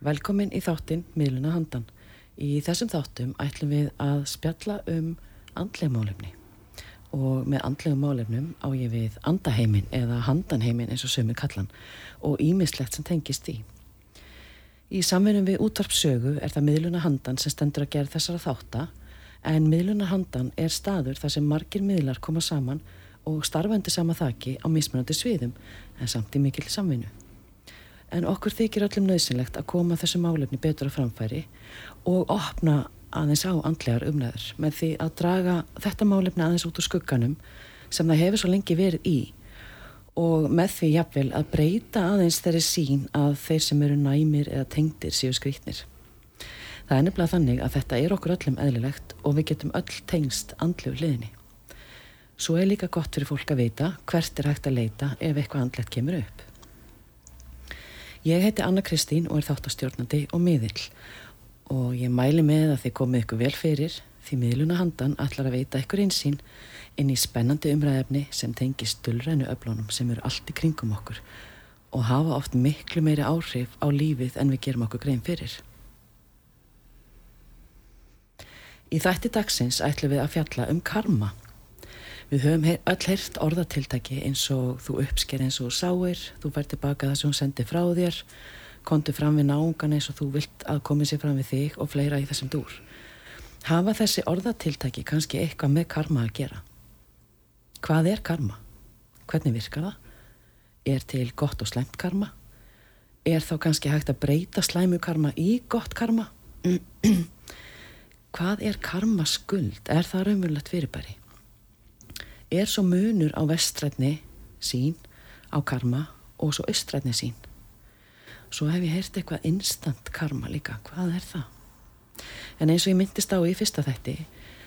Velkomin í þáttinn Miðluna handan. Í þessum þáttum ætlum við að spjalla um andlega málefni og með andlegum málefnum á ég við andaheimin eða handanheimin eins og sömur kallan og ímislegt sem tengist því. Í samverðum við útvarpsögu er það miðluna handan sem stendur að gera þessara þátta en miðluna handan er staður þar sem margir miðlar koma saman og starfandi sama þaki á mismunandi sviðum en samt í mikil samvinnu. En okkur þykir öllum nöðsynlegt að koma þessu málefni betur á framfæri og opna aðeins á andlegar umræður með því að draga þetta málefni aðeins út úr skugganum sem það hefur svo lengi verið í og með því jafnvel að breyta aðeins þeirri sín að þeir sem eru næmir eða tengdir séu skrítnir. Það er nefnilega þannig að þetta er okkur öllum eðlilegt og við getum öll tengst andlegu hliðinni. Svo er líka gott fyrir fólk að vita hvert er hægt að leita ef eitthvað andlegt kemur upp. Ég heiti Anna Kristín og er þáttastjórnandi og miðill og ég mæli með að þið komið ykkur vel fyrir því miðluna handan allar að veita ykkur einsýn inn í spennandi umræðefni sem tengir stulrænu öflónum sem eru allt í kringum okkur og hafa oft miklu meiri áhrif á lífið en við gerum okkur grein fyrir. Í þætti dagsins ætlum við að fjalla um karma. Við höfum öll heyrt orðatiltæki eins og þú uppsker eins og sáir, þú fær tilbaka það sem hún sendi frá þér, kontu fram við náungan eins og þú vilt að komið sér fram við þig og fleira í þessum dúr. Hafa þessi orðatiltæki kannski eitthvað með karma að gera? Hvað er karma? Hvernig virkar það? Er til gott og slæmt karma? Er þá kannski hægt að breyta slæmu karma í gott karma? Hvað er karma skuld? Er það raunverulegt fyrirbæri? Er svo munur á vestrætni sín á karma og svo austrætni sín? Svo hef ég heyrt eitthvað instant karma líka. Hvað er það? En eins og ég myndist á í fyrsta þætti,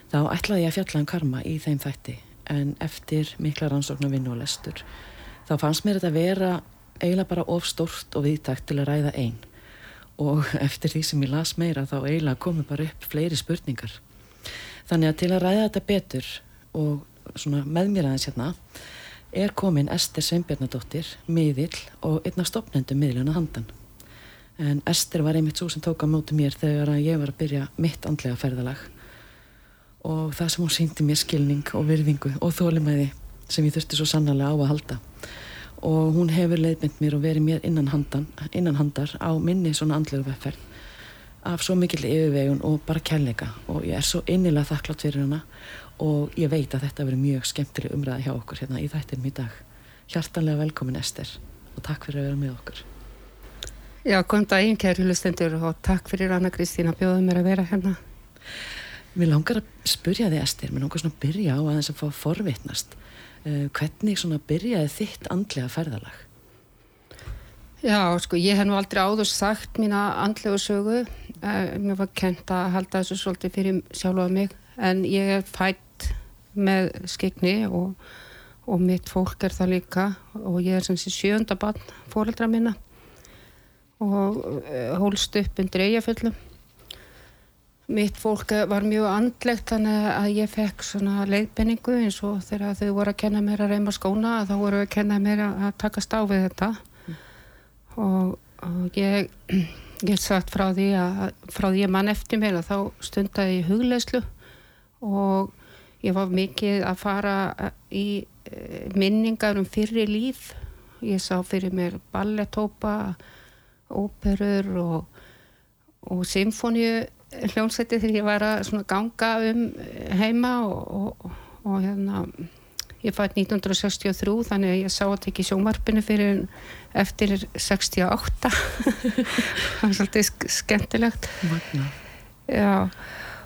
þá ætlaði ég að fjalla um karma í þeim þætti. En eftir mikla rannsóknar vinn og lestur, þá fannst mér þetta vera eiginlega bara of stort og viðtækt til að ræða einn. Og eftir því sem ég las meira, þá eiginlega komi bara upp fleiri spurningar. Þannig að til að ræða þetta betur og með mér aðeins hérna, er komin Ester Sveinbjörnadóttir, miðill og einna stopnendu miðluna handan. En Ester var einmitt svo sem tók á móti mér þegar ég var að byrja mitt andlega ferðalag. Og það sem hún síndi mér skilning og virðingu og þólimæði sem ég þurfti svo sannlega á að halda. Og hún hefur leiðmynd mér og verið mér innan, handan, innan handar á minni svona andlegu vefferð af svo mikil yfirvegun og bara kærleika. Og ég er svo innilega þakklátt fyrir hana og ég veit að þetta verður mjög skemmtileg umræða hjá okkur hérna í þættinum í dag. Hjartanlega velkomin Ester og takk fyrir að vera með okkur. Já, kom daginn kæri hlustendur og takk fyrir Anna Kristín að bjóða mér að vera hérna. Mér langar að spurja þig Ester, mér langar svona að byrja á að þess að fá forvitnast. Uh, hvernig svona byrjaði þitt andlega ferðalag? Já, sko, ég hef nú aldrei áður sagt mína andlegu sögu. Uh, mér var kent að halda þessu svolítið fyrir sjálfa mig en ég er fætt með skegni og, og mitt fólk er það líka. Og ég er sem sé sjönda barn fóreldra minna. Og uh, hólst upp undir eigaföllum mitt fólk var mjög andlegt þannig að ég fekk svona leiðbenningu eins og þegar þau voru að kenna mér að reyma skóna þá voru að kenna mér að taka stáfið þetta. Mm. og, og ég ég sagt frá því að frá því að mann eftir mér að þá stundaði ég hugleislu og ég var mikið að fara eh, í eh, minningar um fyrri líf. Ég sá fyrir mér ballettópa óperur og, og symfóniu hljómsætti þegar ég var að ganga um heima og, og, og hérna ég fætt 1963 þannig að ég sá að tekja sjómarpinu fyrir eftir 68 það var svolítið skemmtilegt. Já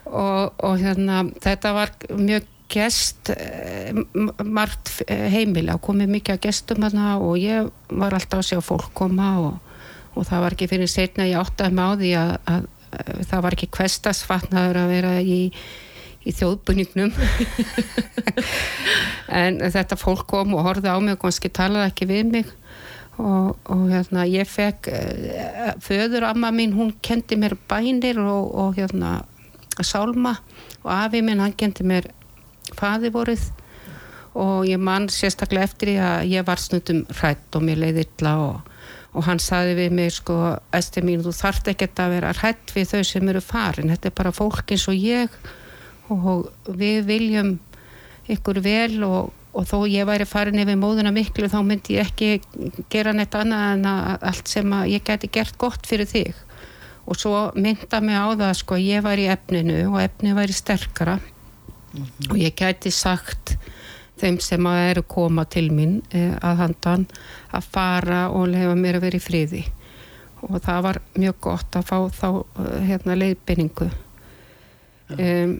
og, og hérna þetta var mjög gest eh, margt heimil að komið mikið að gestum hérna og ég var alltaf að sjá fólk koma og, og það var ekki fyrir setna ég áttaði með á því að, að, að það var ekki kvestasfatnaður að vera í í þjóðbunningnum en þetta fólk kom og horfið á mig og kannski talaði ekki við mig. Og, og hérna ég fekk föður amma mín, hún kendi mér bænir og, og hérna sálma og afi minn hann kendi mér faðivorið og ég mann sérstaklega eftir því að ég var snundum hrætt og mér leiði illa og, og hann saði við mig sko, Esti mín, þú þarft ekki að vera hrætt við þau sem eru farin, þetta er bara fólk eins og ég og við viljum ykkur vel og, og þó ég væri farin yfir móðuna miklu þá myndi ég ekki gera neitt annað en allt sem ég geti gert gott fyrir þig og svo mynda mig á það sko ég var í efninu og efninu væri sterkara. Mm -hmm. og ég gæti sagt þeim sem að eru koma til mín eh, að handan að fara og lefa mér að vera í friði. Og það var mjög gott að fá þá hérna leiðbynningu um,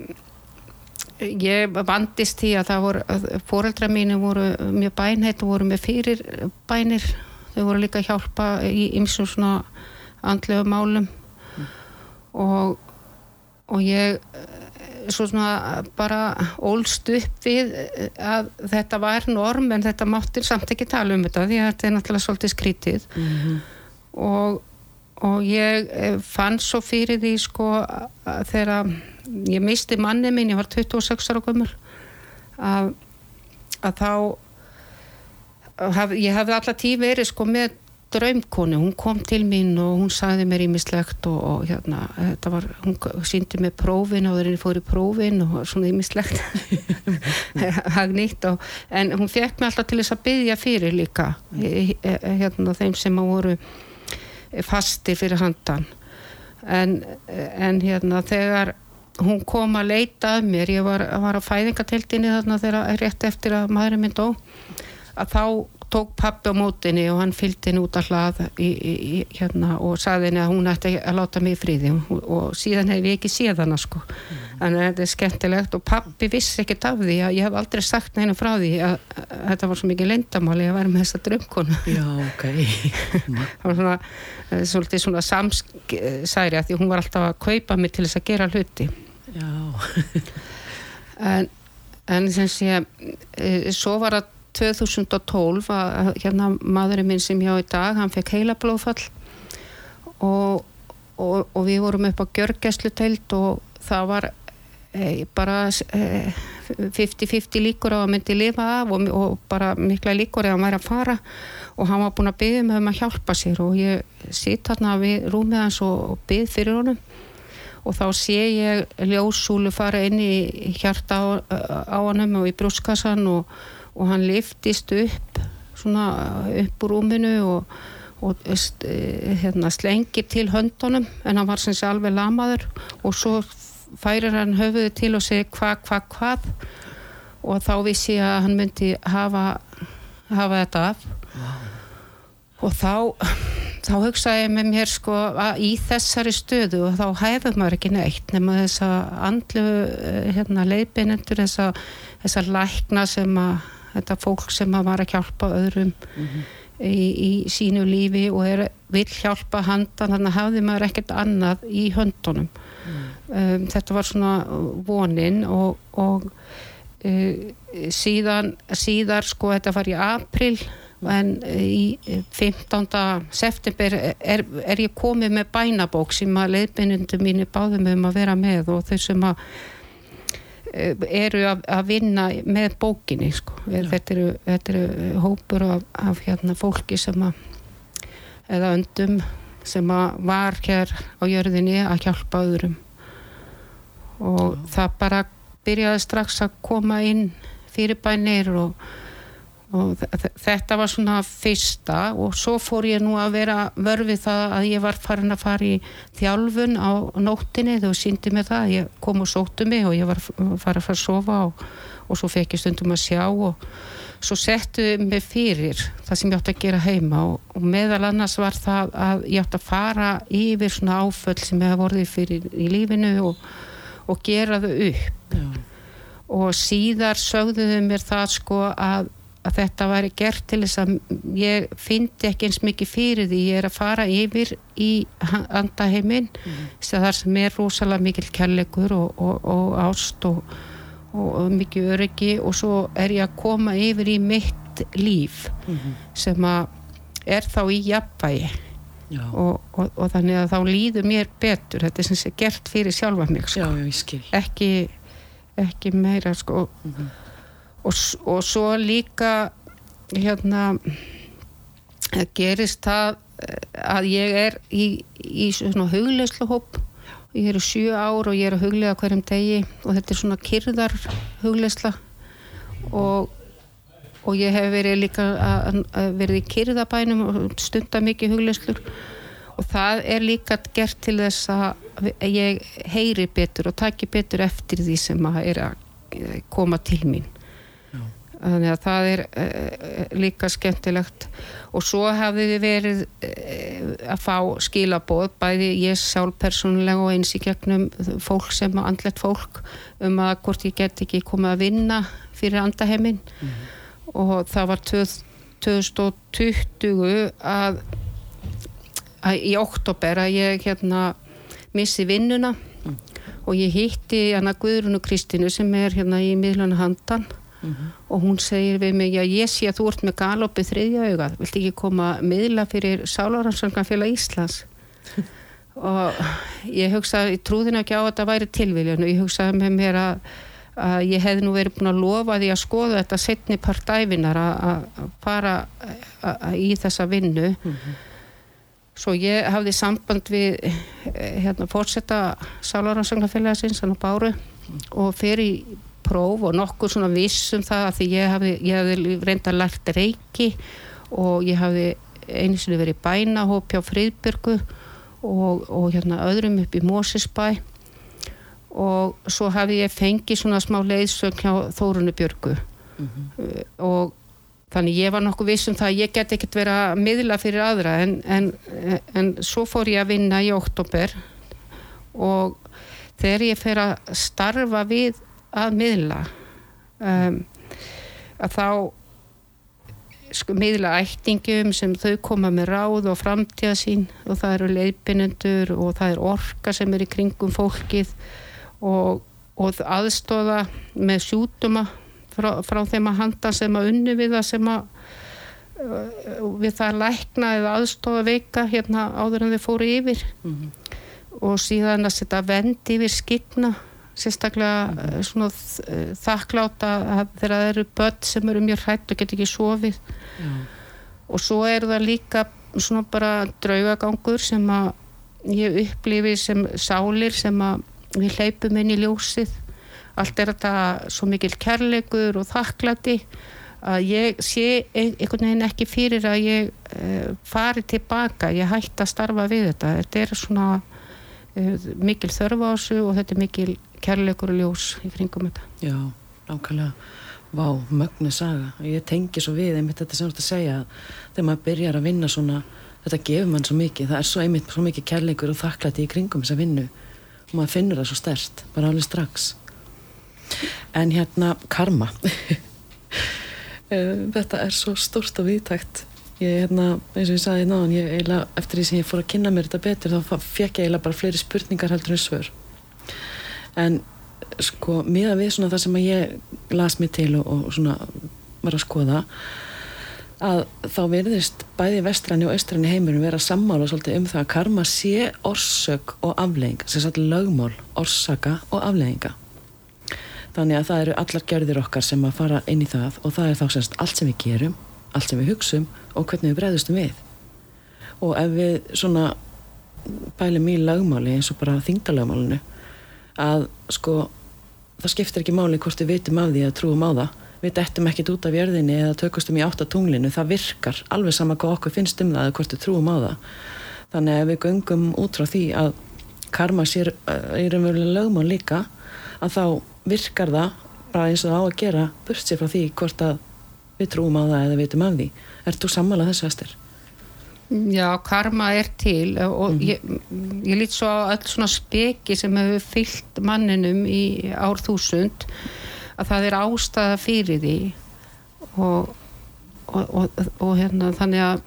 ég vandist því að það voru fóreldra mínu voru mjög bænheit og voru með fyrir bænir þau voru líka að hjálpa í ymsum svona andlegu málum og, og ég svo svona bara ólst upp við að þetta var norm en þetta máttir samt ekki tala um þetta því að þetta er náttúrulega svolítið skrítið mm -hmm. og, og ég fann svo fyrir því sko þegar ég misti manni minn, ég var 26 ára gömur að, að þá haf, ég hafði alltaf tíð verið sko með draumkonu, hún kom til mín og hún sagði mér ímislegt og, og hérna, þetta var, hún síndi mér prófin og þeirri fór í prófin og svona ímislegt hagnýtt og, en hún fekk mér alltaf til þess að byggja fyrir líka hérna þeim sem að voru fasti fyrir handan. En, en hérna þegar hún kom að leita að mér, ég var, var að fæðingatildinni þarna þegar rétt eftir að maðurinn minn dó að þá tók pappi á mótinni og hann fylgdi henni út að hlað í, í, hérna, og saði henni að hún ætti að láta mig í fríði og, og síðan hef ég ekki séð hana sko. Mm. en þetta er skemmtilegt og pappi vissi ekkert af því að ég hef aldrei sagt henni frá því að, að, að þetta var svo mikið lendamáli að vera með þessa drömkonu. Já, ok. Það var svona, eh, svolítið svona samsæri að því hún var alltaf að kaupa mig til þess að gera hluti. Já. En, en sem sé e, svo var að 2012 að hérna maðurinn minn sem hjá í dag hann fekk heila blóðfall og, og, og við vorum upp á gjörgæslu teilt og það var e, bara 50-50 e, líkur á að myndi lifa af og, og bara mikla líkur að hann væri að fara og hann var búin að byggja mig um að hjálpa sér og ég sitt hérna við rúmið hans og byggð fyrir honum og þá sé ég ljósúlu fara inn í hjarta á, á hannum og í brúskassan og og hann liftist upp svona upp úr rúminu og, og hérna, slengir til höndunum en hann var sem sé alveg lamaður og svo færir hann höfuðu til og segir hvað, hvað, hvað og þá vissi ég að hann myndi hafa, hafa þetta af wow. og þá þá hugsaði ég með mér sko að í þessari stöðu og þá hæfum maður ekki neitt nema þessa andlu eh, hérna, leiðbeinendur þessa, þessa lækna sem að þetta fólk sem var að hjálpa öðrum mm -hmm. í, í sínu lífi og er, vil hjálpa handan þannig að hafði maður ekkert annað í höndunum mm. um, þetta var svona vonin og, og uh, síðan síðar sko þetta var í april en í 15. september er, er ég komið með bænabók sem að leiðbeinundu mínu báðum um að vera með og þau sem að eru að, að vinna með bókinni sko. þetta, eru, þetta eru hópur af, af hérna, fólki sem að eða öndum sem að var hér á jörðinni að hjálpa öðrum og Já. það bara byrjaði strax að koma inn fyrirbænir og og þetta var svona fyrsta og svo fór ég nú að vera vörfið það að ég var farin að fara í þjálfun á nóttinni þau síndi mig það, ég kom og sóttu mig og ég var farin að fara að sofa og, og svo fekk ég stundum að sjá og svo settu mig fyrir það sem ég átti að gera heima og, og meðal annars var það að ég átti að fara yfir svona áföll sem ég hef vorið fyrir í lífinu og, og gera þau upp Já. og síðar sögðuðu mér það sko að að þetta væri gert til þess að ég fyndi ekki eins mikið fyrir því. Ég er að fara yfir í andaheimin mm. þar sem er rosalega mikil kærleikur og, og, og ást og, og mikið öryggi. Og svo er ég að koma yfir í mitt líf mm -hmm. sem að er þá í jafnvægi. Og þannig að þá líður mér betur. Þetta er sem sé gert fyrir sjálfa mig sko. Já, ekki, ekki meira sko. Mm -hmm og, og svo líka hérna það gerist það að ég er í, í svona hugleyslu hóp ég er í sjö ár og ég er að huglega hverjum degi og þetta er svona kyrðar hugleysla. Og, og ég hef verið líka að, að verið í kyrðabænum og stunda mikið hugleyslur og það er líka gert til þess að ég heyri betur og taki betur eftir því sem að er að koma til mín þannig að það er uh, líka skemmtilegt og svo hafði við verið uh, að fá skilaboð bæði ég sjálf persónulega og eins í gegnum fólk sem að andlet fólk um að hvort ég get ekki komið að vinna fyrir andaheimin mm -hmm. og það var 2020 að, að í oktober að ég hérna missi vinnuna mm. og ég hitti hana Guðrunu Kristínu sem er hérna í miðluna handan mm -hmm. og hún segir við mig, já ég sé að þú ert með galoppi þriðja auga, vilt ekki koma miðla fyrir Sálarannsvönganfélag Íslands og ég hugsaði, ég trúði ekki á að það væri tilviljun og ég hugsaði með mér að, að ég hef nú verið búin að lofa því að skoða þetta setni partæfinar að fara í þessa vinnu mm -hmm. Svo ég hafði samband við hérna, fórsetta Sálarannsvönganfélagsins, hann á Báru og fer í próf og nokkur svona vissum það að því ég hafi, ég hafi reynda lært reiki og ég hafi einu sinni verið bænahóp hjá Friðbyrgu og, og hérna öðrum upp í Mósisbæ og svo hafi ég fengið svona smá leiðsögn hjá Þórunu Björgu. Mm -hmm. og þannig ég var nokkuð vissum það að ég get ekkert vera miðla fyrir aðra. En, en, en svo fór ég að vinna í oktober og þegar ég fer að starfa við að miðla um, að þá sko, miðla ættingum sem þau koma með ráð og framtíða sín og það eru leiðbynendur og það er orka sem er í kringum fólkið og, og aðstóða með sjútuma frá, frá þeim að handa sem að unni við það sem að uh, við það að lækna eða aðstóða veika hérna áður en þau fóru yfir mm -hmm. og síðan að setja vendi yfir skigna sérstaklega mm. svona eh, þakkláta þegar það eru börn sem eru mjög hrætt og get ekki sofið mm. og svo er það líka svona bara draugagangur sem að ég upplifi sem sálir sem að við hleypum inn í ljósið allt er þetta svo mikil kærleikur og þakkláti að ég sé einhvern veginn ekki fyrir að ég uh, fari tilbaka, ég hætti að starfa við þetta þetta er svona uh, mikil þörfa ásu og þetta er mikil kærleikur og ljós í kringum þetta. Já, nákvæmlega. Vá, mögnu saga, ég tengi svo við einmitt þetta sem þú ert að segja þegar maður byrjar að vinna svona, þetta gefur mann svo mikið. Það er svo einmitt svo mikið kærleikur og þakklæti í kringum þess að vinnu. Og maður finnur það svo stert, bara alveg strax. En hérna karma. Eh, þetta er svo stort og viðtækt ég hérna, eins og ég sagði náðan eiginlega, eftir því sem ég fór að kynna mér þetta betur þá fekk ég eiginlega bara fleiri spurningar heldur en svör en sko miða við svona það sem ég las mig til og, og svona var að skoða að þá verðist bæði vestræni og austræni heimurum vera sammála svolítið um það að karma sé orsök og aflegging, sem sagt lögmál orsaka og aflegginga þannig að það eru allar gerðir okkar sem að fara inn í það og það er þá semst allt sem við gerum allt sem við hugsum og hvernig við breyðustum við. Og ef við svona bælum í lögmáli eins og bara þingdalögmálinu að sko það skiptir ekki máli hvort við vitum af því að trúum á það. Við dettum ekkit út af jörðinni eða tökustum í áttatunglinu, það virkar alveg sama hvað okkur finnst um það eða hvort við trúum á það. Þannig að við göngum út frá því að karma sér í raunverulega lögmán líka að þá virkar það bara eins og það á að gera burt sér frá því hvort að við trúum á það eða vitum af því. Er þú sammálað þessu aðstyr? Já, karma er til og mm -hmm. ég, ég lít svo á alls svona speki sem hefur fyllt manninum í árþúsund að það er ástæða fyrir því og, og, og, og hérna þannig að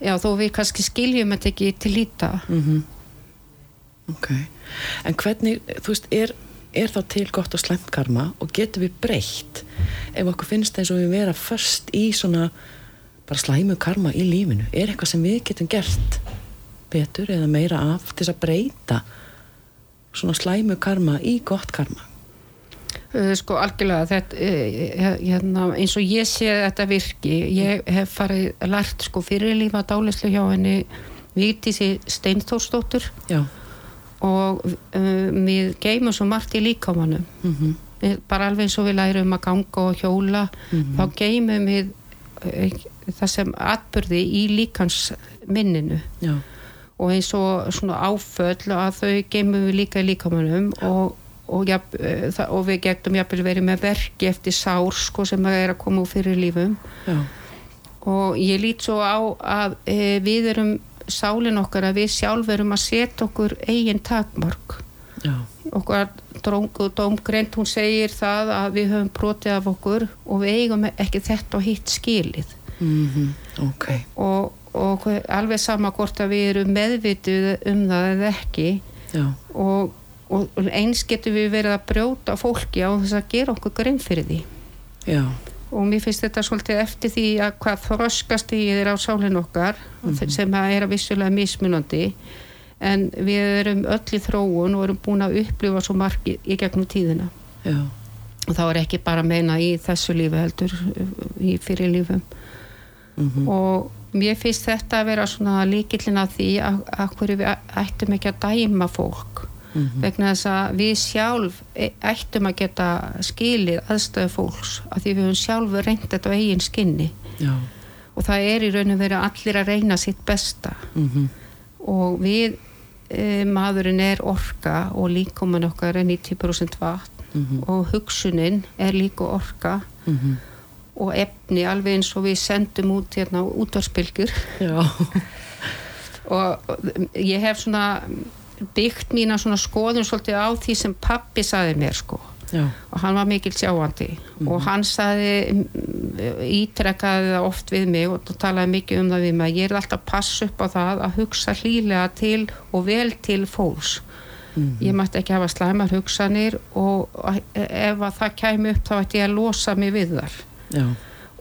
já, þó við kannski skiljum þetta ekki til líta mm -hmm. Ok, en hvernig þú veist, er, er þá til gott og slemt karma og getur við breytt ef okkur finnst eins og við vera först í svona bara slæmu karma í lífinu er eitthvað sem við getum gert betur eða meira af til að breyta svona slæmu karma í gott karma Uh, sko algjörlega þetta, uh, hérna, eins og ég sé þetta virki, ég hef farið lært sko fyrirlífa dálislu hjá henni Vítísi Steintórsdóttur Já. og uh, við geymum svo margt í líkamannum Mm -hmm. bara alveg eins og við lærum að ganga og hjóla Mhm. þá geymum við það sem atbyrði í líkans minninu Já. og eins og svona áföll að þau geymum við líka í líkamannum og, og, uh, það, og við getum jafnvel verið með verki eftir sár sko, sem er að koma úr fyrir lífum Já. og ég lít svo á að e, við erum sálin okkar að við sjálf erum að setja okkur eigin takmark Já. okkar dómgreint hún segir það að við höfum brotið af okkur og við eigum ekki þetta og hitt skilið Mm Ok. og, og hve- alveg sama hvort að við erum meðvituð um það eða ekki. Og, og eins getum við verið að brjóta fólki á þess að gera okkur grein fyrir því. Já. og mér finnst þetta svolítið eftir því að hvað þroskast í er á sálinn okkar sem að er að vissulega mismunandi. En við erum öll í þróun og erum búin að upplifa svo margi í gegnum tíðina. Já. og þá er ekki bara að meina í þessu lífi heldur í fyrir Mm og mér finnst þetta að vera svona líkillin að því að, að hverju við ættum ekki að dæma fólk Mhm. vegna þess að við sjálf e- ættum að geta skilið aðstöðu fólks að því við höfum sjálfur reynd þetta á eigin skinni Já. og það er í raun og verið allir að reyna sitt besta Mm og við e, maðurinn er orka og líkoman okkar er 90% vatn Mhm. og hugsunin er líka orka Mm og efni alveg eins og við sendum út hérna útvarspilgjur og ég hef svona byggt mína svona skoðun svolítið á því sem pappi saði mér sko. Já. og hann var mikil sjáandi. Og hann saði ítrekkaði það oft við mig og talaði mikið um það við mig ég er alltaf að passa upp á það að hugsa hlýlega til og vel til fólks. Ég mætti ekki hafa slæmar hugsanir og ef að það kæmi upp þá ætti ég að losa mig við þar Já.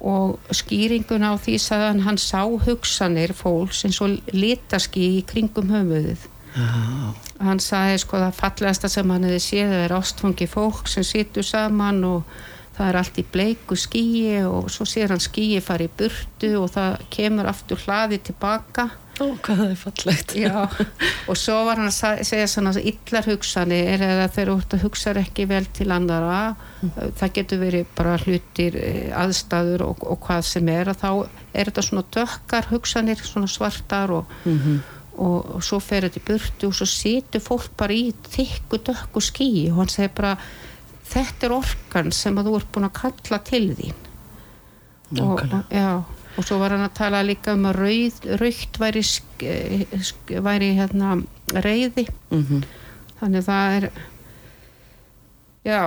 og skýringun á því að hann sá hugsanir fólks eins og litaski í kringum höfuðið Já. hann sagði sko það fallegasta sem hann hefði séð það er ástfangi fólk sem situr saman og það er allt í bleiku skíi og svo sér hann skíi fara í burtu og það kemur aftur hlaði tilbaka Ó, hvað það er fallegt. Já, og svo var hann að segja svona illar hugsanir eða þeir eru að hugsa ekki vel til andara það getur verið bara hlutir eh, aðstæður og, og hvað sem er að þá er þetta svona dökkar hugsanir svona svartar og, Mm og, og svo fer þetta í burtu og svo situr fólk bara í þykku dökku skíi og hann segir bara þetta er orkan sem að þú ert búin að kalla til þín Nákvæmlega. já, og svo var hann að tala líka um að rauð, raukt væri, sk, væri hérna reyði Mm þannig það er já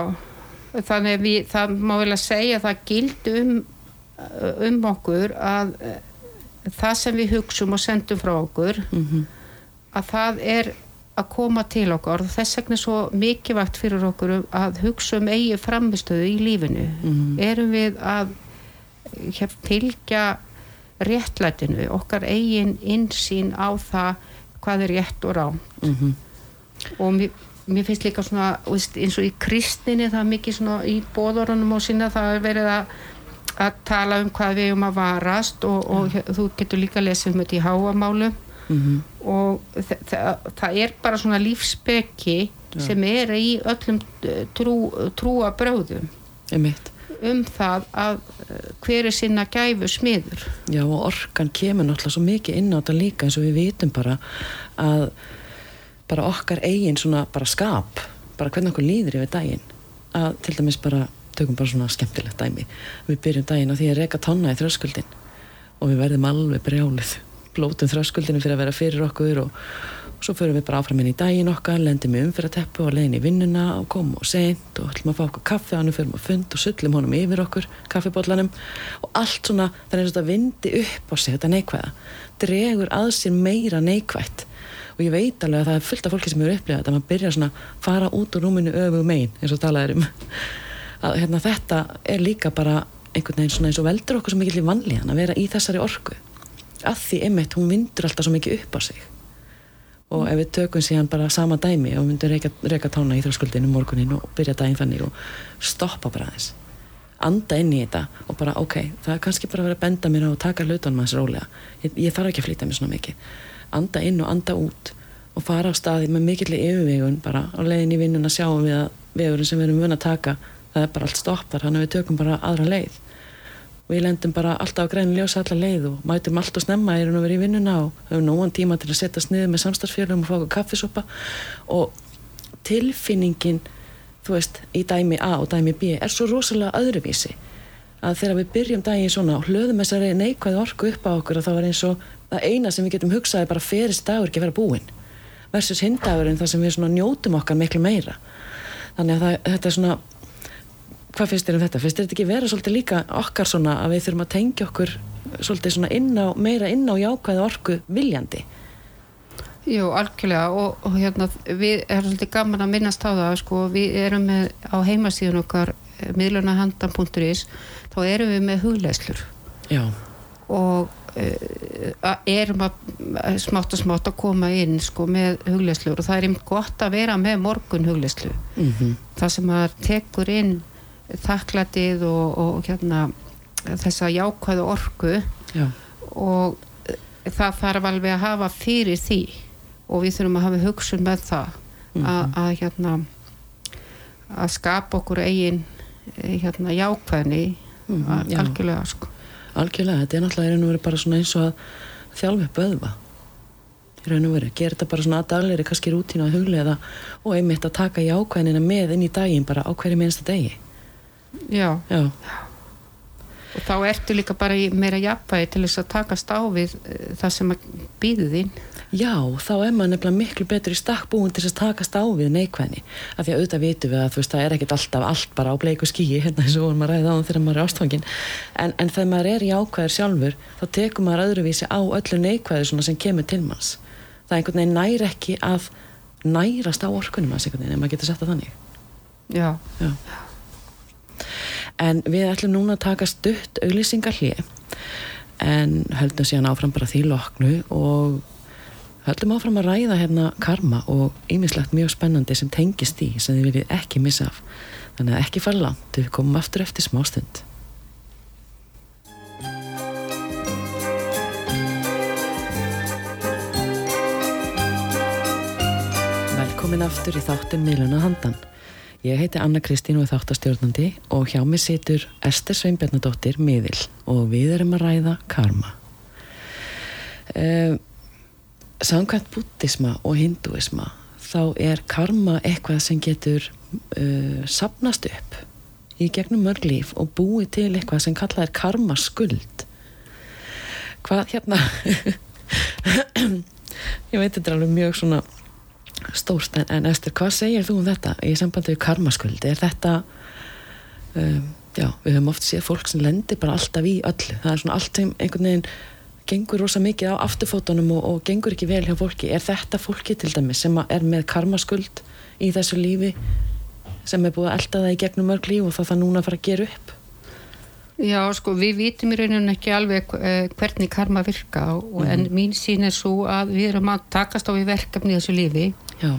þannig við, það má vel að segja að það gildi um, um okkur að eh, það sem við hugsum og sendum frá okkur Mhm. að það er að koma til okkar og þess vegna er svo mikilvægt fyrir okkur að hugsa um eigi framistöðu í lífinu Mhm. erum við að hér, fylgja réttlætinu okkar eigin insýn á það hvað er rétt og rám Mhm. og mér, mér finnst líka svona eins og í kristinni það er mikið svona í bóðorunum og sinna það er verið að að tala um hvað við um að varast og, og þú getur líka lesið um þetta í háamálu Mhm. og þa þa það er bara svona lífsbeki sem er í öllum eh, trú, trúa bröðum Einmitt. Um það að eh, hver er sinna gæfu smiður Já og orkan kemur náttúrulega svo mikið inn á þetta líka eins og við vitum bara að bara okkar eigin svona bara skap bara hvernig okkur líður yfir daginn. Að til dæmis bara tökum bara svona skemmtilegt dæmi. Við byrjum daginn á því að reka tonna í þröskuldin og við verðum alveg brjálið blótum þröskuldinu fyrir að vera fyrir okkur og svo förum við bara áfram inn í daginn okkar lendum við umfyrir að teppu og leiðin í vinnuna og komum og seint og ætlum að fá okkur kaffi og hann förum að fund og sullum honum yfir okkur kaffibóllanum og allt svona þannig að þetta vindi upp á sig þetta neikvæða dregur að sér meira neikvætt. Og ég veit alveg að það er fullt af fólki sem eru upplifað þetta, maður byrjar svona að fara út úr rúminu öfu megin eins og talaður um. Að hérna, þetta er líka bara einhvern veginn svona eins og veldur okkur svo mikið vanlíðan að vera í þessari orku. Að því einmitt hún vindur alltaf svo mikið upp á sig og ef við tökum síðan bara sama dæmi og myndum reyka, reyka tána í þrjóskuldinu morgunin og byrja daginn þannig og stoppa bara þess anda inn í þetta og bara ok, það er kannski bara að vera að benda mér á að taka hlutunum hans rólega. Ég, ég þarf ekki að flytja mér svona mikið. Anda inn og anda út og fara á staði með mikillig yfirvegun bara á leiðin í vinnuna sjáum við að vegurinn sem við erum vun að taka það er bara allt stopp þar, þannig að við tökum bara aðra leið við lendum bara alltaf á græni ljósa allar leið og mætum allt og snemma erum við í vinnuna og höfum nógan tíma til að setja sniðu með samstarfsfélagum og fá okkur kaffisopa. Og tilfinningin þú veist, í dæmi A og dæmi B er svo rosalega öðruvísi að þegar við byrjum daginn svona og hlöðum þessari neikvæði orku upp á okkur og þá er eins og það eina sem við getum hugsaði bara ferist dagur ekki að vera búinn versus hindagurinn þar sem við njótum okkar miklu meira. Þannig að það, þetta er svona hvað finnst þér um þetta? Finnst þér þetta ekki vera svolítið líka okkar svona að við þurfum að tengja okkur svolítið svona inn á, meira inn á jákvæða orku viljandi? Jú, algjörlega og, og hérna við erum svolítið gaman að minnast á það sko, við erum með á heimasíðun okkar eh, miðlunahandan.is þá erum við með hugleislur Já. og uh, erum að smátt og smátt að koma inn sko með hugleislur og það er einmitt gott að vera með morgun hugleislu Mm -hmm. það sem að tekur inn þakklætið og, og hérna þessa jákvæðu orku Já. og eh, það þarf alveg að hafa fyrir því og við þurfum að hafa hugsun með það Mhm. að, að hérna að skapa okkur eigin eh, hérna jákvæðni Mhm, já. algjörlega sko Algjörlega, þetta er náttúrulega í og veru bara svona eins og að þjálfa upp öðva í gera þetta bara svona að daglegri kannski rútínu að huglega og einmitt að taka jákvæðnina með inn í daginn bara á hverju minnsta degi já, Já, og þá ertu líka bara meira jafnvægi til þess að takast á við eh, það sem að býðu þín. Já, þá er maður nefnilega miklu betur í stakk búin til þess að takast á við neikvæðni. Af því að auðvitað vitum við að veist það er ekkit alltaf allt bara á bleiku skíi hérna eins og að ræða á þegar maður er ástfangin en, en þegar maður er í ákvæður sjálfur þá tekur maður öðruvísi á öllu neikvæðu svona sem kemur til manns. Það er einhvern veginn nær ekki að nærast á orkunum hans einhvern veginn ef maður getur sett það þannig. Já, Já. En við ætlum núna að taka stutt auglýsingar hlið en höldum síðan áfram bara því loknu og höldum áfram að ræða hérna karma og ýmislegt mjög spennandi sem tengist í sem þið viljið ekki missa af. Þannig að ekki fara langt, við komum aftur eftir smá stund. Velkomin aftur í þáttin Miðluna Handan. Ég heiti Anna Kristín og er þáttastjórnandi og hjá mig situr Ester Sveinbjarnadóttir miðil og við erum að ræða karma. Uh, Samkvæmt búttisma og hinduisma þá er karma eitthvað sem getur uh, sapnast upp í gegnum mörg líf og búið til eitthvað sem kallað er karmaskuld. Hvað hérna... Ég veit þetta er alveg mjög svona stórt. En, en Ester, hvað segir þú um þetta í sambandi við karmaskuld er þetta um, já, við höfum oft séð fólk sem lendir bara alltaf í öllu. Það er svona allt sem einhvern veginn gengur rosa mikið á afturfótunum og, og gengur ekki vel hjá fólki, er þetta fólki til dæmis sem er með karmaskuld í þessu lífi sem er búið að elda það í gegnum mörg líf og það það núna að fara að gera upp? Já, sko, við vitum í rauninu ekki alveg uh, hvernig karma virka og, Mhm. en mín sín er svo að við erum að takast á við verkefni í þessu lífi já,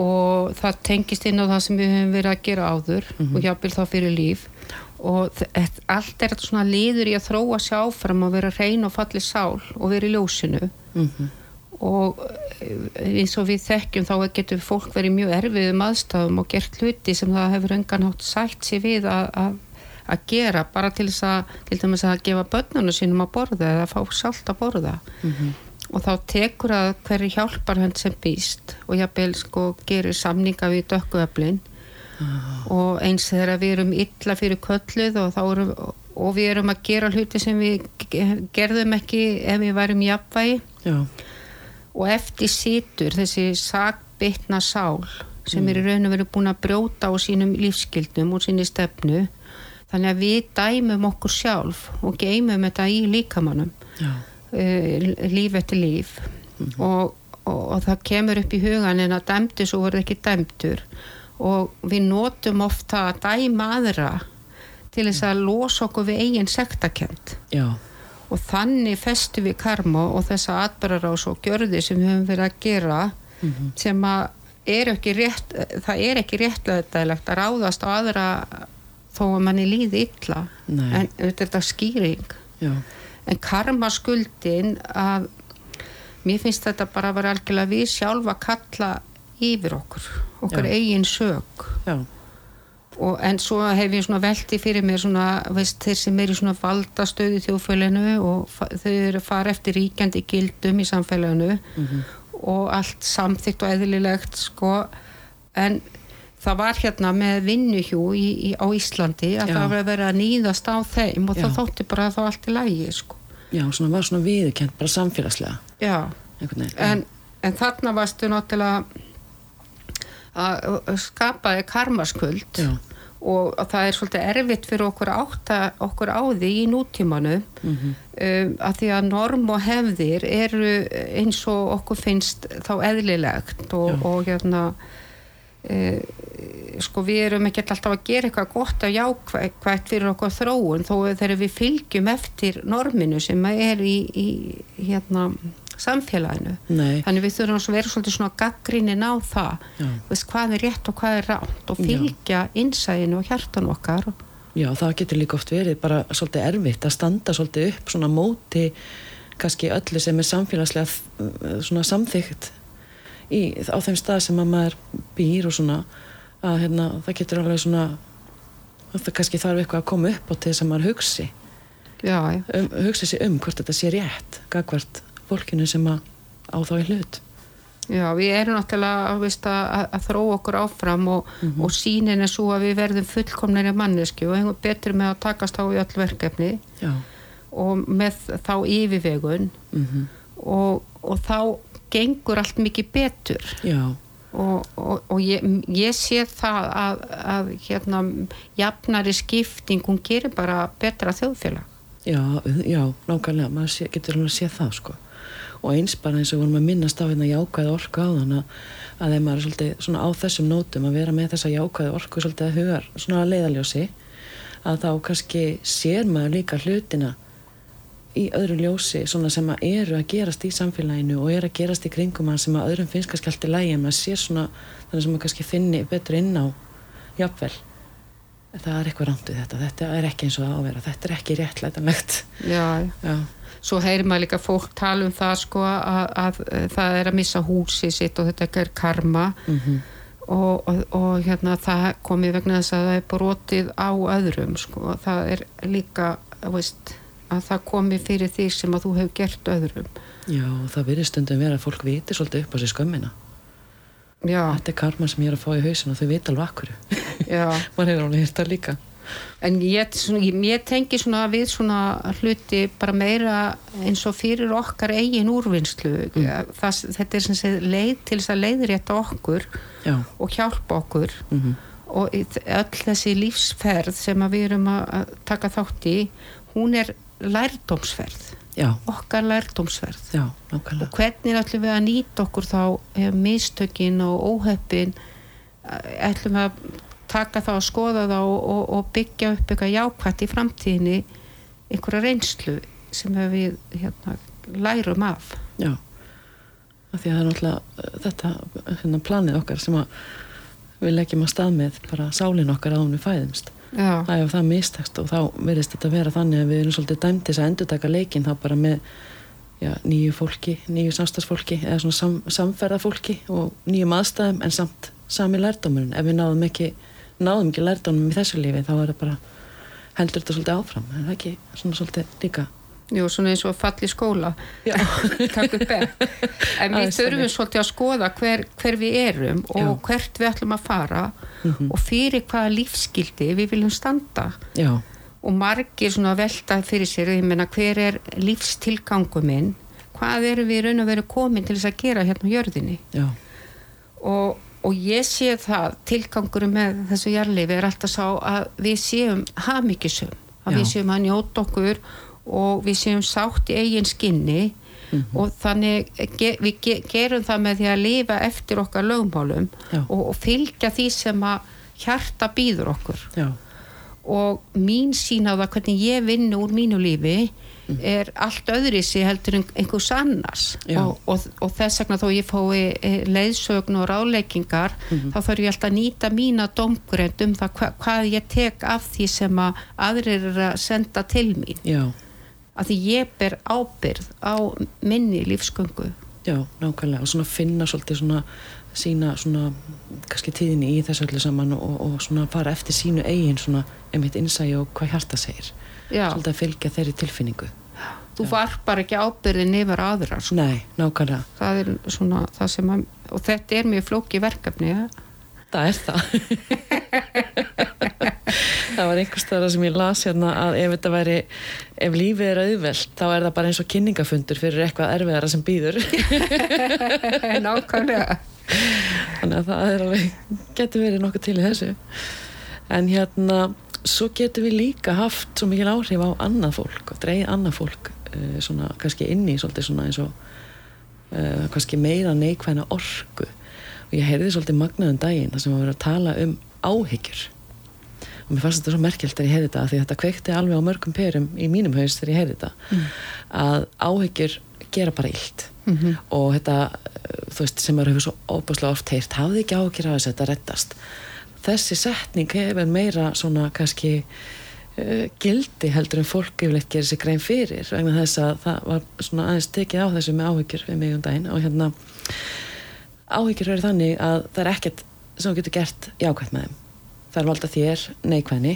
og það tengist inn á það sem við höfum verið að gera áður Mhm. og jápil þá fyrir líf. Og allt er þetta svona liður í að þróa sér áfram og vera hrein og falli sál og vera í ljósinu. Mm og eh, eins og við þekkjum þá getur fólk verið mjög erfiðum aðstæðum og gert hluti sem það hefur engan hátt sætt sér við að, að, að gera bara til þess að til dæmis að gefa börnunum sínum að borða eða að fá salt að borða. Mhm. Og þá tekur að hverju hjálpar hann sem býst og jafnvel sko gerir samninga við dökkuöflin. Og eins þegar við erum illa fyrir kölluð og erum og við erum að gera hluti sem við ge- gerðum ekki ef við værum jafnvægi. Já, og eftir situr þessi sakbytna sál sem er í raun og veru búin að brjóta á sínum lífskildum og síni stefnu. Þannig að við dæmum okkur sjálf og geymum þetta í líkamannum já, líf eftir líf. Og, og, og það kemur upp í hugan en að dæmdu svo verður ekki dæmdur. Og við notum ofta að dæma aðra til þess að losa okkur við eigin sektakent og þannig festu við karma og þessa atbyrgarás og gjörði sem við höfum verið að gera sem að er ekki rétt það er ekki réttlega að ráðast á aðra þó að manni líði illa. Nei. en þetta er skýring. Já, en karmaskuldin að mér finnst þetta bara að vera algjörlega við sjálfa að kalla yfir okkur okkar Já. eigin sög en svo hef ég svona velti fyrir mér svona, veist, þeir sem er í svona valdastöðu þjóðfélaginu og þau eru að fara eftir ríkjandi gildum í samfélaginu Mhm. og allt samþygt og eðlilegt sko, en það var hérna með vinnuhjú í, í, á Íslandi að Já. það var að vera að nýðast á þeim og Já. það þótti bara að þá allt í lægi sko. Já, svona var svona viðurkent bara samfélagslega. Já, en, en þarna varstu náttúrulega að að skapaði karmaskuld já, og að það er svolítið erfitt fyrir okkur átta okkur á því í nútímanu mhm, um, að því að norm og hefðir eru eins og okkur finnst þá eðlilegt og, og hérna sko við erum ekki alltaf að gera eitthvað gott að jákvægt fyrir okkur þróun þó þegar við fylgjum eftir norminu sem er í, í hérna samfélaginu. Nei, þannig við þurfum að vera svolítið svona gaggrínin á það. Veist, hvað er rétt og hvað er rátt og fylgja innsæðinu og hjartan okkar. Já, það getur líka oft verið bara svolítið erfitt að standa svolítið upp svona móti kannski öllu sem er samfélagslega eh, svona samþygt í, á þeim stað sem að maður býr og svona að hérna, það getur alveg svona að það kannski þarf eitthvað að koma upp á til þess að maður hugsi já, já. um, hugsa sér um hvort þetta sé rétt gagvart fólkinu sem að á þá í hlut Já, við erum náttúrulega veist, að, að þróa okkur áfram og, Mhm. og sínin er svo að við verðum fullkomnari manneski og einhver betur með að takast á í öll verkefni já, og með þá yfirvegun mhm, og, og þá gengur allt mikið betur. Já, og, og, og ég, ég sé það að, að hérna, jafnari skipting, hún gerir bara betra þjóðfélag. já, já nákvæmlega, maður sé, getur alveg að sé það sko. Og eins bara eins og vorum að minnast á hérna jákvæða orku á þann að þeim er svolítið svona á þessum nótum að vera með þessa jákvæða orku svolítið að hugar svona að leiðaljósi að þá kannski sér maður líka hlutina í öðru ljósi svona sem að eru að gerast í samfélaginu og eru að gerast í kringum hann sem að öðrum finnst kannski allt í lægi en maður sér svona þannig sem maður kannski finni betur inn á jafnvel. Það er eitthvað við þetta, þetta er ekki eins og það á að vera. Þetta er ekki réttlætanlegt. Já, já, svo heyrir maður líka fólk tala um það sko að, að, það er að missa húsi sitt og þetta er karma. Mm og, og, og hérna það komið vegna þess að það er brotið á öðrum sko, það er líka veist, að það komið fyrir því sem að þú hefur gert öðrum. Já og það verður stundum vera að fólk viti svolítið upp á sér skömmina. Já, þetta er karma sem ég er að fá í hausin og þau vita alveg akkur já. Maður hefur alveg hýrt það líka. En ég, svona, ég, ég tengi svona við svona hluti bara meira eins og fyrir okkar eigin úrvinnslu. Það, þetta er sem sé leið til þess að leiðrétta okkur já, og hjálpa okkur. Mm og í- öll þessi lífsferð sem við erum að taka þátt í hún er lærdómsferð. Já, okkar lærdómsferð. Já, og hvernig ætlum við að nýta okkur þá mistökin og óheppin eh, ætlum við að taka þá að skoða þá og, og, og byggja upp eitthvað jákvætt í framtíðinni einhverja reynslu sem við hérna, lærum af. Já, af því að það er náttúrulega uh, þetta hérna, planið okkar sem við leggjum að stað með bara sálin okkar að hún við fæðumst já, það er það mistekst og þá verðist þetta vera þannig að við erum svolítið dæmtis að endurtaka leikin þá bara með já, nýju fólki, nýju samstagsfólki eða svona sam, samferðafólki og nýjum aðstæðum en samt sami lærdómurinn. Ef við náðum ekki náðum ekki lærdómum í þessu lífi þá er það bara heldur þetta svolítið áfram en það er ekki svona svolítið líka Jú, svona eins og fall í skóla. Takk upp en við þurfum svolítið að skoða hver, hver við erum og Já. hvert við ætlum að fara Mhm. og fyrir hvaða lífskildi við viljum standa. Já, og margir svona velta fyrir sér ég meina hver er lífstilgangu minn? Hvað eru við raun og veru komin til þess að gera hérna á jörðinni? Og, og ég sé það tilgangurum með þessu jarlifi er alltaf sá að við séum hafmyggisum, að Já. við séum að njóta okkur og við séum sátt í eigin skinni Mhm. og þannig ge, við ge, gerum það með því að lifa eftir okkar lögmálum og, og fylgja því sem að hjarta býður okkur. Já, og mín sín á það hvernig ég vinnu úr mínu lífi er allt öðri sér heldur einhvers annars. Og, og, og þess vegna þó ég fái eh, leiðsögn og ráleikingar þá þarf ég alltaf að nýta mína domgrend um það hva, hvað ég tek af því sem að aðrir eru að senda til mín. Já, að því ég ber ábyrð á minni lífsköngu já, nákvæmlega og svona finna svolítið svona sína svona kannski tíðinni í þessu öllu saman og, og svona fara eftir sínu eigin svona einmitt innsægi og hvað hjarta segir. Já, svolítið að fylgja þeirri tilfinningu. Þú var bara ekki ábyrðin yfir aðra. Nei, nákvæmlega, það er svona það sem að og þetta er mjög flóki verkefni ja? það er það Það var einhvers staðar sem ég las hérna að ef þetta væri ef lífið er auðvelt þá er það bara eins og kynningafundur fyrir eitthvað erfiðara sem býður nákvæmlega. Þannig að það er alveg getur verið nokkuð til í þessu. En hérna svo getur við líka haft svo mikil áhrif á annað fólk og dreigð annað fólk uh, svona kannski inn í svolítið svona eins og uh, kannski meira neikvæna orku. Og ég heyrði svolítið magnaðum daginn þar sem var verið að tala um áhyggjur og mér fannst þetta svo merkjöld þegar ég heyrði þetta því þetta kveikti alveg á mörgum perum í mínum haus þegar ég heyrði þetta að áhyggjur gera bara illt. Mhm. og þetta uh, þú veist sem maður hefur svo óbúslega oft heyrt hafði ekki áhyggjur af þess að þetta reddast. Þessi setning hefur meira svona kannski uh, gildi heldur en fólk yfirleitt gerir sig grein fyrir vegna þess að það var svona aðeins tekið á þessu með áhyggjur við mig um daginn. Og hérna áhyggjur eru þannig að það er ekkert sem þú getur gert jákvæmt með þeim er valda þér neikvæðni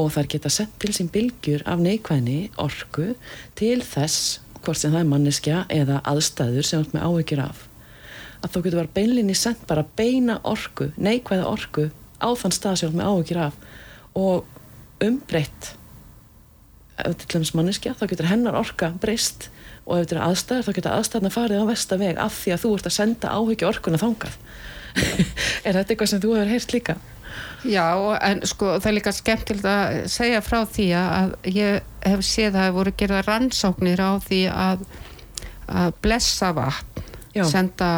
og þær geta sett til sín bylgjur af neikvæðni orku til þess hvort sem það er manneskja eða aðstæður sem ert með áhyggjur af. Að þú getur bara beinlinni sendt bara beina orku, neikvæða orku á þann stað sem ert með áhyggjur af. Og umbreytt ef til dæmis manneskja þá getur hennar orka breyst og ef þetta er aðstæður þá getur aðstæðna farið á vestaveg af því að þú ert að senda áhyggju orkuna þangað. Er þetta eitthvað sem þú hefur heyrt líka? Já, en sko það er líka skemmtilegt að segja frá því að ég hef séð að það voru gerða rannsóknir á því að, að blessa vatn, Já. senda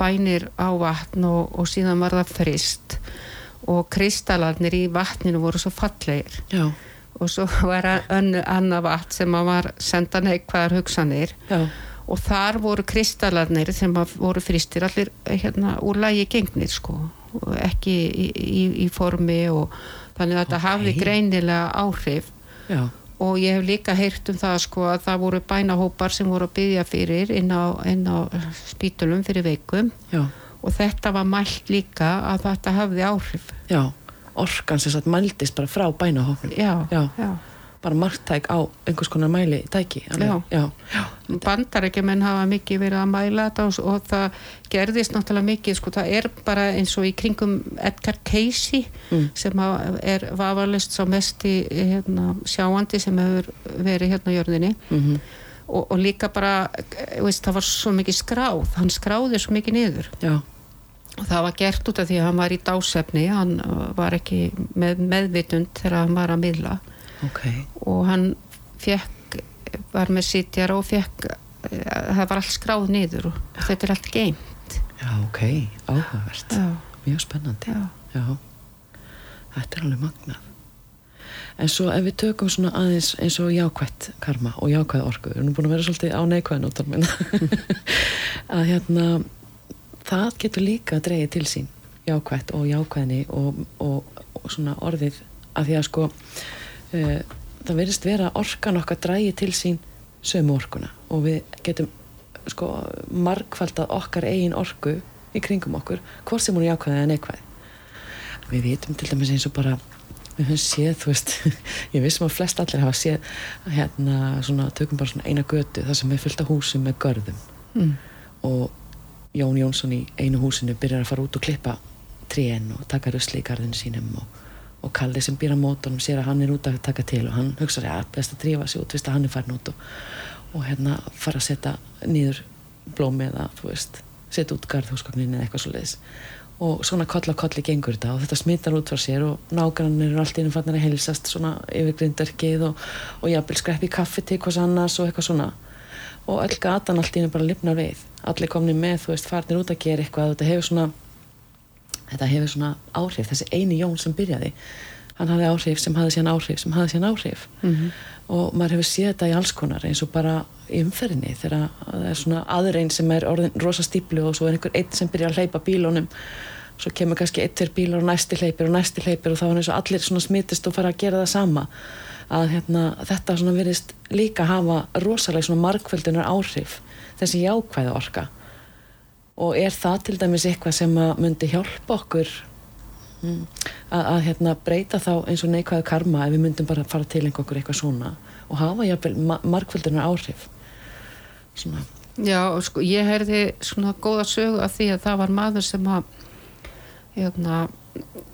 bænir á vatn og, og síðan var það frist og kristallarnir í vatninu voru svo fallegir. Já, og svo var önnu annað vatn sem var senda neikvæðar hugsanir. Já, og þar voru kristallarnir sem voru fristir allir hérna úr lagi gengnir sko ekki í, í, í formi og þannig að þetta Ok. hafði greinilega áhrif. Já, og ég hef líka heyrt um það sko að það voru bænahópar sem voru að byggja fyrir inn á, inn á spítulum fyrir veikum já, og þetta var mælt líka að þetta hafði áhrif. Já. Orkan sem sagt mældist bara frá bænahóknum já, Já. Já. bara marktæk á einhvers konar mæli tæki alveg. já, já, bandarækjumenn hafa mikið verið að mæla þetta og, og það gerðist náttúrulega mikið sko, það er bara eins og í kringum Edgar Casey Mm. sem er vafalist sá mest í hérna, sjáandi sem hefur verið hérna á jörðinni. Mhm, og, og líka bara veist, það var svo mikið skráð, hann skráði svo mikið niður. Já, og það var gert út af því að hann var í dásefni hann var ekki með meðvitund þegar hann var að miðla ok. Og hann fekk var með sitjar og fekk eh, það var allt skráð niður og þetta er allt geimt já, ok, áhugavert. Já, mjög spennandi. Já, já, þetta er alveg magnað. En svo ef við tökum svona aðeins eins og jákvætt karma og jákvæð orku við erum búin að vera svolítið á neikvæðnóttar að hérna það getur líka að dreyja til sín jákvætt og jákvæðni og, og, og svona orðið að því að sko uh, það verðist vera orkan okkar drægi til sín sömu orkuna og við getum sko margfaldað okkar eigin orku í kringum okkur hvort sem hún er jákvæð eða neikvæð við vitum til dæmis eins og bara við höfum séð, þú veist ég vissum að flest allir hafa séð hérna svona, tökum bara svona eina götu þar sem fullt af húsum með görðum mm. og Jón Jónsson í einu húsinu byrjar að fara út og klippa trén og taka rusli í garðinu sínum og, og Kalli sem býr á mótunum sér að hann er út að taka til og hann hugsa að best að drífa sig út fyrst að hann er farin út og, og hérna fara að setja nýður blómi eða þú veist setja út garðhúsgagnin eða eitthvað svo leiðis og svona koll á kolli gengur þetta og þetta smittar út frá sér og nágrannir eru allt innum fannar að heilsast svona yfir grindarkið og, og jafnvel skreppi í kaffi til hvers annars og eitthvað svona. Og öll gatan allt innum bara lifnar við. Allir komni með, þú veist, farnir út að gera eitthvað þetta hefur svona þetta hefur svona áhrif. Þessi eini Jón sem byrjaði hann hafði áhrif sem hafði síðan áhrif sem hafði síðan áhrif. Mhm. og maður hefur séð þetta í alls konar eins og bara í umferðinni þegar það er svona aðrein sem er orðin rosa stíplu og svo er einhver einn sem byrjar að hleypa bílunum. Svo kemur kannski eitt fyrir bílar og næsti hleypir og næsti hleypir og þá er eins og allir svona smitist og fara að gera það sama. Að hérna, þetta svona virðist líka hafa rosalega svona markvöldunar áhrif þessi jákvæða orka og er það til dæmis eitthvað sem að myndi hjálpa okkur mm, að, að hérna, breyta þá eins og neikvæðu karma ef við myndum bara fara til einhverjum eitthvað svona og hafa jafnvel ma markvöldunar áhrif? Svona. Já, sko, ég heyrði svona góða sögu af því að það var maður sem að hérna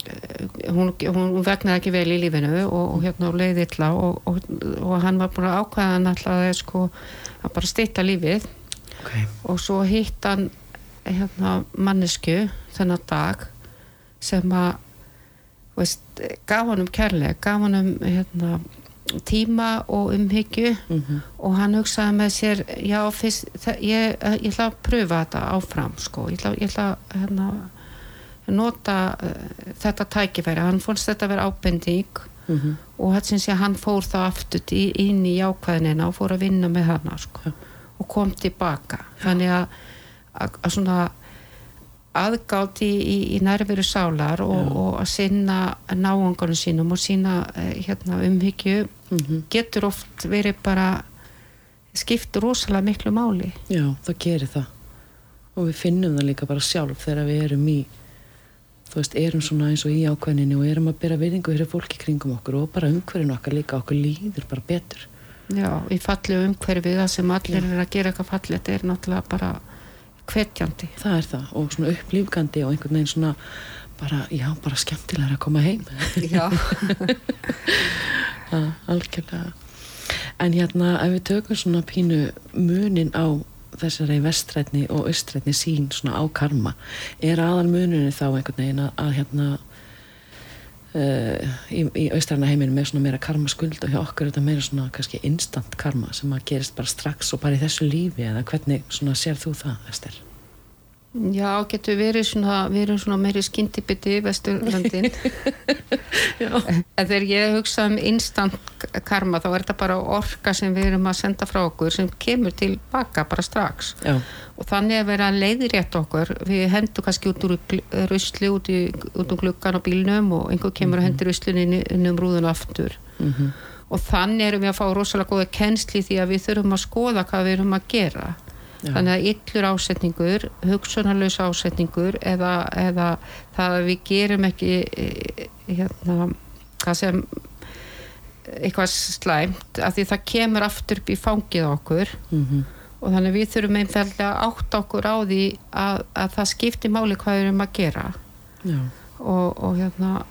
eh, hún, hún vegnaði ekki vel í lífinu og, og hérna leiði illa og, og, og hann var búin að ákvæða hann alltaf sko, að bara stýtta lífið. Okay. og svo hitt hann hérna mannesku þennan dag sem að veist, gaf hann um kærleik gaf hann um hérna, tíma og umhyggju mm og hann hugsaði með sér já, fyrst, ég, ég ætla að pröfa þetta áfram sko. ég ætla, ég ætla hérna, nota uh, þetta tækifæri, hann fórst þetta að vera ábending -hmm. og þetta syns ég að hann fór þá aftur inn í jákvæðinina og fór að vinna með hana sko. Og kom tilbaka þannig að, að, svona aðgátt í, í, nærveru sálar og, og að sinna náangunum sínum og sína eh, hérna, umhyggju Mhm. getur oft verið bara skipt rosalega miklu máli Já, það gerir það og við finnum það líka bara sjálf þegar við erum í þú veist, erum svona eins og í ákveðninni og erum að bera virðingu fyrir fólki kringum okkur og bara umhverfinu okkar líka, okkur líður bara betur Já, í fallegu umhverfið það sem allir Já. er að gera eitthvað fallið þetta er náttúrulega bara hvetjandi. Það er það og svona upplýfgandi og einhvern veginn svona bara, já, bara skemmtilega að koma heim. Já, það, algjörlega. En hérna, ef við tökum svona pínu munin á þessari vestrætni og austrætni sín svona á karma, er aðal muninni þá einhvern veginn að, að hérna uh, í, í austræna heiminu með svona meira karma skuld og hjá okkur er þetta meira svona kannski instant karma sem að gerist bara strax og bara í þessu lífi eða hvernig svona sér þú það, Ester? Já, getur verið svona, erum svona meiri skyndibiti í Vesturlandin. En þegar ég hugsa um instant karma þá er þetta bara orka sem við erum að senda frá okkur sem kemur tilbaka bara strax. Já, Og þannig að vera leiðrétt okkur, við hendum kannski út úr rusli út, í, út um gluggan á bílnum og einhver kemur að hendur ruslinu inn, um rúðun aftur. mm Og þannig erum við að fá rosalega góða kennsli því að við þurfum að skoða hvað við erum að gera. Þannig að yllur ásetningur, hugsunarlaus ásetningur eða, eða það að við gerum ekki eh, hérna, hvað sem eitthvað slæmt af því það kemur aftur upp í fangið okkur. Mm og þannig að við þurfum einfallega að átta okkur á því að, að það skiptir máli hvað við erum að gera. Og, og hérna e,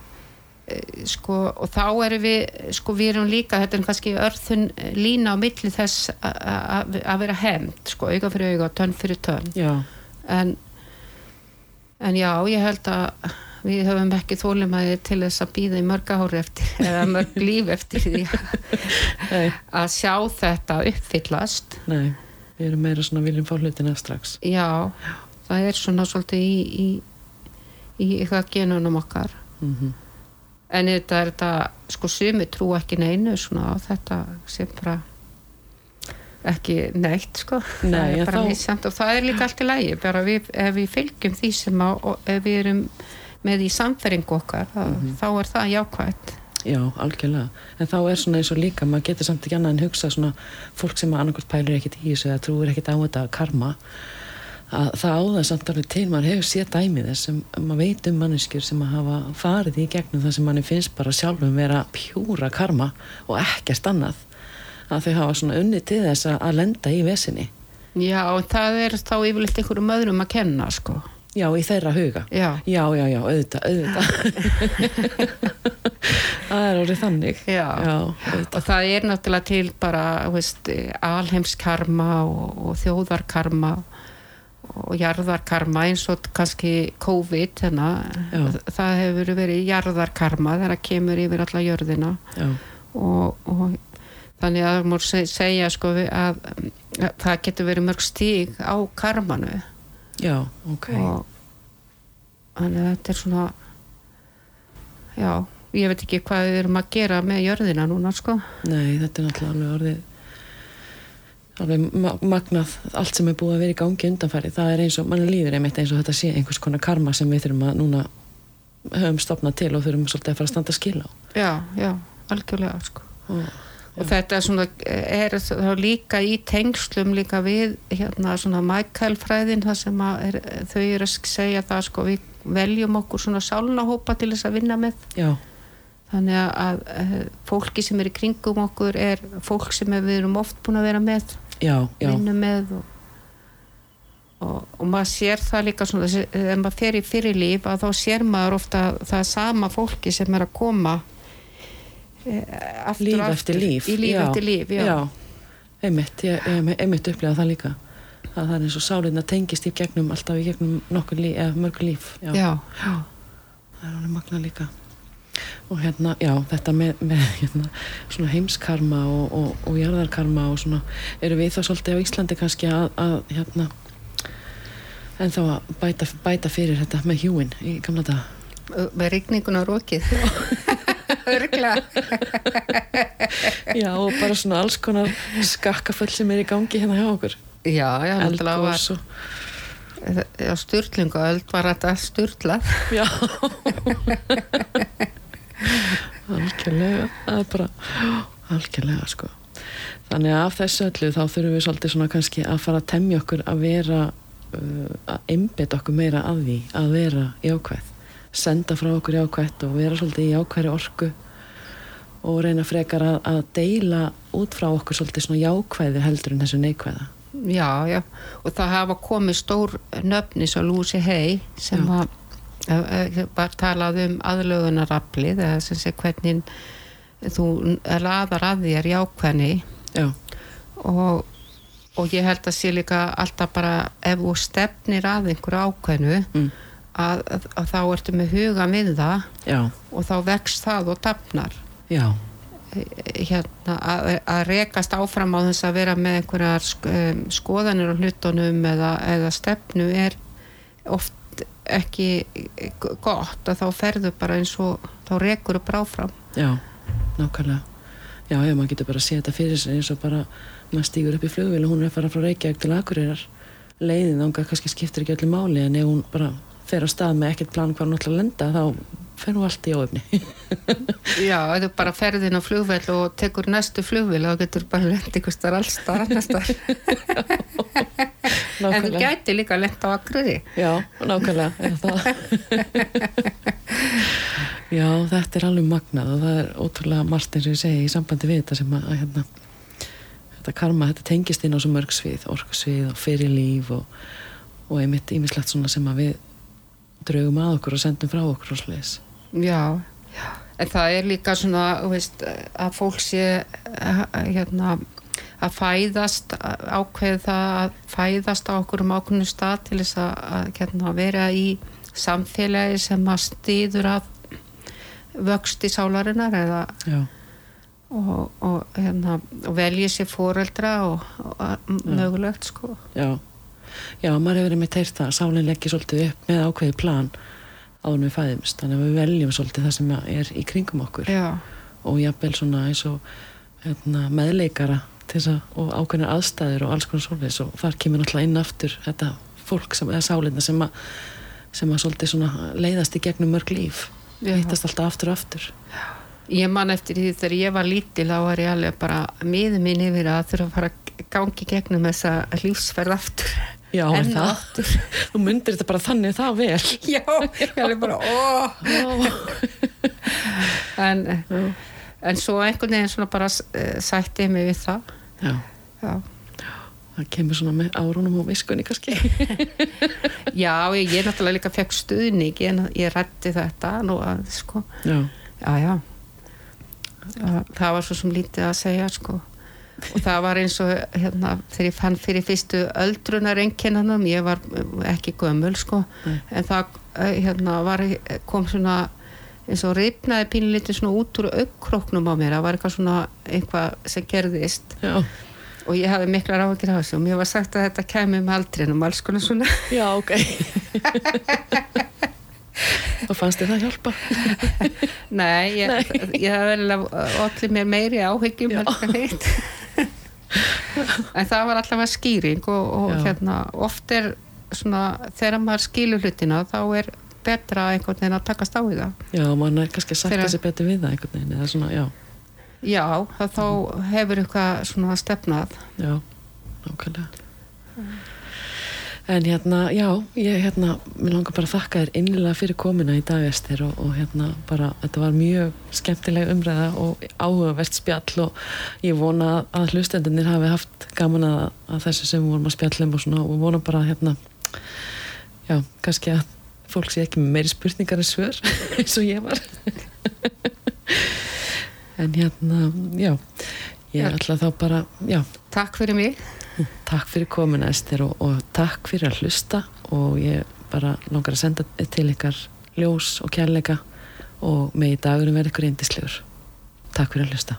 sko, og þá erum við sko við erum líka, þetta er kannski örþun lína á milli þess að vera hemmt, sko, auga fyrir auga tönn fyrir tönn, en en já, ég held að við höfum ekki þólumæði til þess að býða í mörg ári eftir eða mörg líf eftir því að sjá þetta uppfyllast. Nei við erum meira svona viljum fá hlutina strax. Já, það er svona svolítið í, í, í eitthvað genunum okkar. Mm En þetta er þetta, sko, sumi trú ekki neinu svona á þetta sem bara ekki neitt, sko. Nei, það er þá- það er líka allt í bara við, ef við fylgjum því sem á, ef við erum með í samferingu okkar, þá, Mhm. þá er það jákvæmt. Já, algjörlega. En þá er svona eins og líka, maður getur samt ekki annað en hugsa svona fólk sem annarkvæmt pælir ekkit í þessu eða trúir ekkit á þetta karma að það á það samt alveg til, maður hefur séð dæmið þess sem maður veit um manneskjur sem að hafa farið í gegnum það sem manni finnst bara sjálfum vera pjúra karma og ekkert annað að þau hafa svona unni til þess að- lenda í vesinni. Já, það er þá yfirleitt einhverjum öðrum að kenna, sko. Já, í þeirra huga. Já, Já, já, já, auðvitað, auðvitað. það er orðið þannig. já. Já. Og það er náttúrulega til bara, veist, alheimskarma og, og þjóðarkarma og jarðarkarma eins og kannski COVID Já. það hefur verið jarðarkarma þegar það kemur yfir alla jörðina og, og þannig að mór segja sko að, að það getur verið mörg stíg á karmanu já, ok. og þannig að þetta er svona já, ég veit ekki hvað við erum að gera með jörðina núna sko Nei, þetta er náttúrulega alveg orðið alveg ma magnað allt sem er búið að vera í gangi undanfæri það er eins og, mann líður einmitt eins og þetta sé einhvers konar karma sem við þurfum að núna höfum stopnað til og þurfum svolítið að fara að standa skil á. Já, já, algjörlega sko. Og, og þetta er svona er þá líka í tengslum líka við hérna svona Michael fræðin það sem að er, þau eru að segja það sko við veljum okkur svona sálnahópa til þess að vinna með. Já, þannig að, að eh, fólki sem er í kringum okkur er fólk sem við erum oft búin að vera með vinnu með og, og, og maður sér það líka svona þegar maður fer í fyrirlíf að þá sér maður ofta það sama fólki sem er að koma e, aftur líf eftir líf í líf já, eftir líf, já, já, einmitt, ég einmitt upplegað það líka. Að það er eins og sálinna tengist í gegnum alltaf í gegnum nokkur líf, eða mörgur líf já. það er alveg magna líka og hérna, já, þetta með, með hérna, svona heimskarma og, og, og jarðarkarma og svona eru við þá svolítið á Íslandi kannski að, að hérna en þá að bæta, bæta fyrir þetta með hjúin í gamla daga? Með rigninguna rókið örgla já, og bara svona alls konar skakkaföll sem er í gangi hérna hjá okkur. Já, já, náttúrulega var já, styrlingu öll var þetta styrlað Já Algjörlega Það er bara Algjörlega sko. Þannig að af þessu öllu þá þurfum við svolítið svona kannski að fara að temja okkur að vera uh, að einbeta okkur meira að því að vera jákvæð. Senda frá okkur jákvæð og vera svolítið í jákvæðri orku og reyna frekar að, að deila út frá okkur svolítið svona jákvæði heldur en þessu neikvæða. Já, já, og það hafa komið stór nöfni svo Lucy Hay sem Já. að bara talað um aðlögunaraflið eða sem sé hvernig þú laðar að þér jákvæðni. Já, og, og ég held að sé líka alltaf bara ef þú stefnir að einhverju ákveðnu mm. að, að, að þá ertu með huga við það já, og þá vex það og tapnar já. Hérna, að, að rekast áfram á þess að vera með einhverjar um, skoðanir á hlutunum eða, eða stefnu er oft ekki gott að þá ferðu bara eins og þá rekur upp áfram Já, nákvæmlega. Já, já, maður getur bara að sé þetta fyrir sér eins og bara maður stýgur upp í flugvél og hún er að fara frá Reykjavík til Akureyrar. Leiðin þangað kannski skiptir ekki öllu máli en ef hún bara fer á stað með ekkert plan hvað hún ætlar að lenda þá fer hún allt í óöfni Já, ef þú bara ferði inn á flugvél og tekur næstu flugvél þá getur bara lent ykkur starf alls starf annars staðar. en þú gæti líka lent á Akureyri Já, nákvæmlega er. Já, þetta er alveg magnað og það er ótrúlega margt eins og ég segi í sambandi við þetta sem að, að hérna, þetta karma, þetta tengist inn á svo mörg svið, orkusvið og fyrirlíf og, og einmitt ímislegt svona sem að við draugum að okkur og sendum frá okkur og sliðis. Já, já. En það er líka svona, þú veist, að fólk sé eh, hérna, að fæðast, ákveð það að fæðast á okkur um ákveðinu stað til þess að, hérna, vera í samfélagi sem að stýður að vöxti sálarinnar eða og, og, hérna, og velji sér foreldra og, og mögulegt sko. já. Já, maður hefur heyrt það að sálinn leggja svolítið upp með ákveði plan en við fæðumst, þannig að við veljum svolítið það sem er í kringum okkur. Já, og jafnvel svona eins og hérna, meðleikara að, og ákveðnar aðstæður og alls konar svolítið og þar kemur náttúrulega inn aftur þetta fólk sem, eða sálinna sem að sem að svolítið svona leiðast í gegnum mörg líf. Já. hittast alltaf aftur og aftur. Ég man eftir því þegar ég var lítil þá var ég alveg bara miður mín yfir að þurfa að fara gangi gegnum þessa lífsferð aftur Já, er og það? aftur. Þú myndir þetta bara þannig það vel. Já, ég alveg bara ó. En, en svo einhvern veginn svona bara uh, sætti ég mig við það. Já, Já, það kemur svona með árunum og viskunni kannski. Já ég, ég náttúrulega líka fekk stuðning en ég rætti þetta nú að sko. Já, Já, já. Það, það var svo sem lítið að segja, sko. Og það var eins og, hérna, þegar ég fann fyrir fyrstu öldrunar einkennanum, ég var ekki gömul, sko, Nei. en það, eh, hérna, var, kom svona, eins og ripnaði pínlítið svona út úr aukkroknum á mér, það var eitthvað svona, eitthvað sem gerðist já, og ég hafði miklar áhengir af þessu og mér var sagt að þetta kæmi með aldrinum, alls konar svona. já, ok og fannst þið það hjálpa? Nei, ég, Nei. ég hef vel allir mér meiri áhyggjum en það var allavega skýring og, og hérna oft er svona þegar maður skilur hlutina þá er betra einhvern veginn að takast á í það. Já, mann er kannski að sakta sér betur við það einhvern veginn eða svona, já. Já, þá hefur eitthvað svona stefnað. Já, nákvæmlega. Mm. En hérna, já, ég hérna, mér langar bara að þakka þér innilega fyrir komina í dag Ester og, og hérna bara, þetta var mjög skemmtileg umræða og áhugavert spjall og ég vona að hlustendunir hafi haft gaman að, að þessu sem vorum að spjallum og svona og vona bara hérna, já, kannski að fólk sé ekki með meiri spurningar en svör eins og ég var en hérna, já, ég ætla þá bara, já. Takk fyrir mig. Takk fyrir komin Ester og, og takk fyrir að hlusta og ég bara langar að senda til ykkar ljós og kærleika og með í dagurum verður ykkur eindislegur. Takk fyrir að hlusta.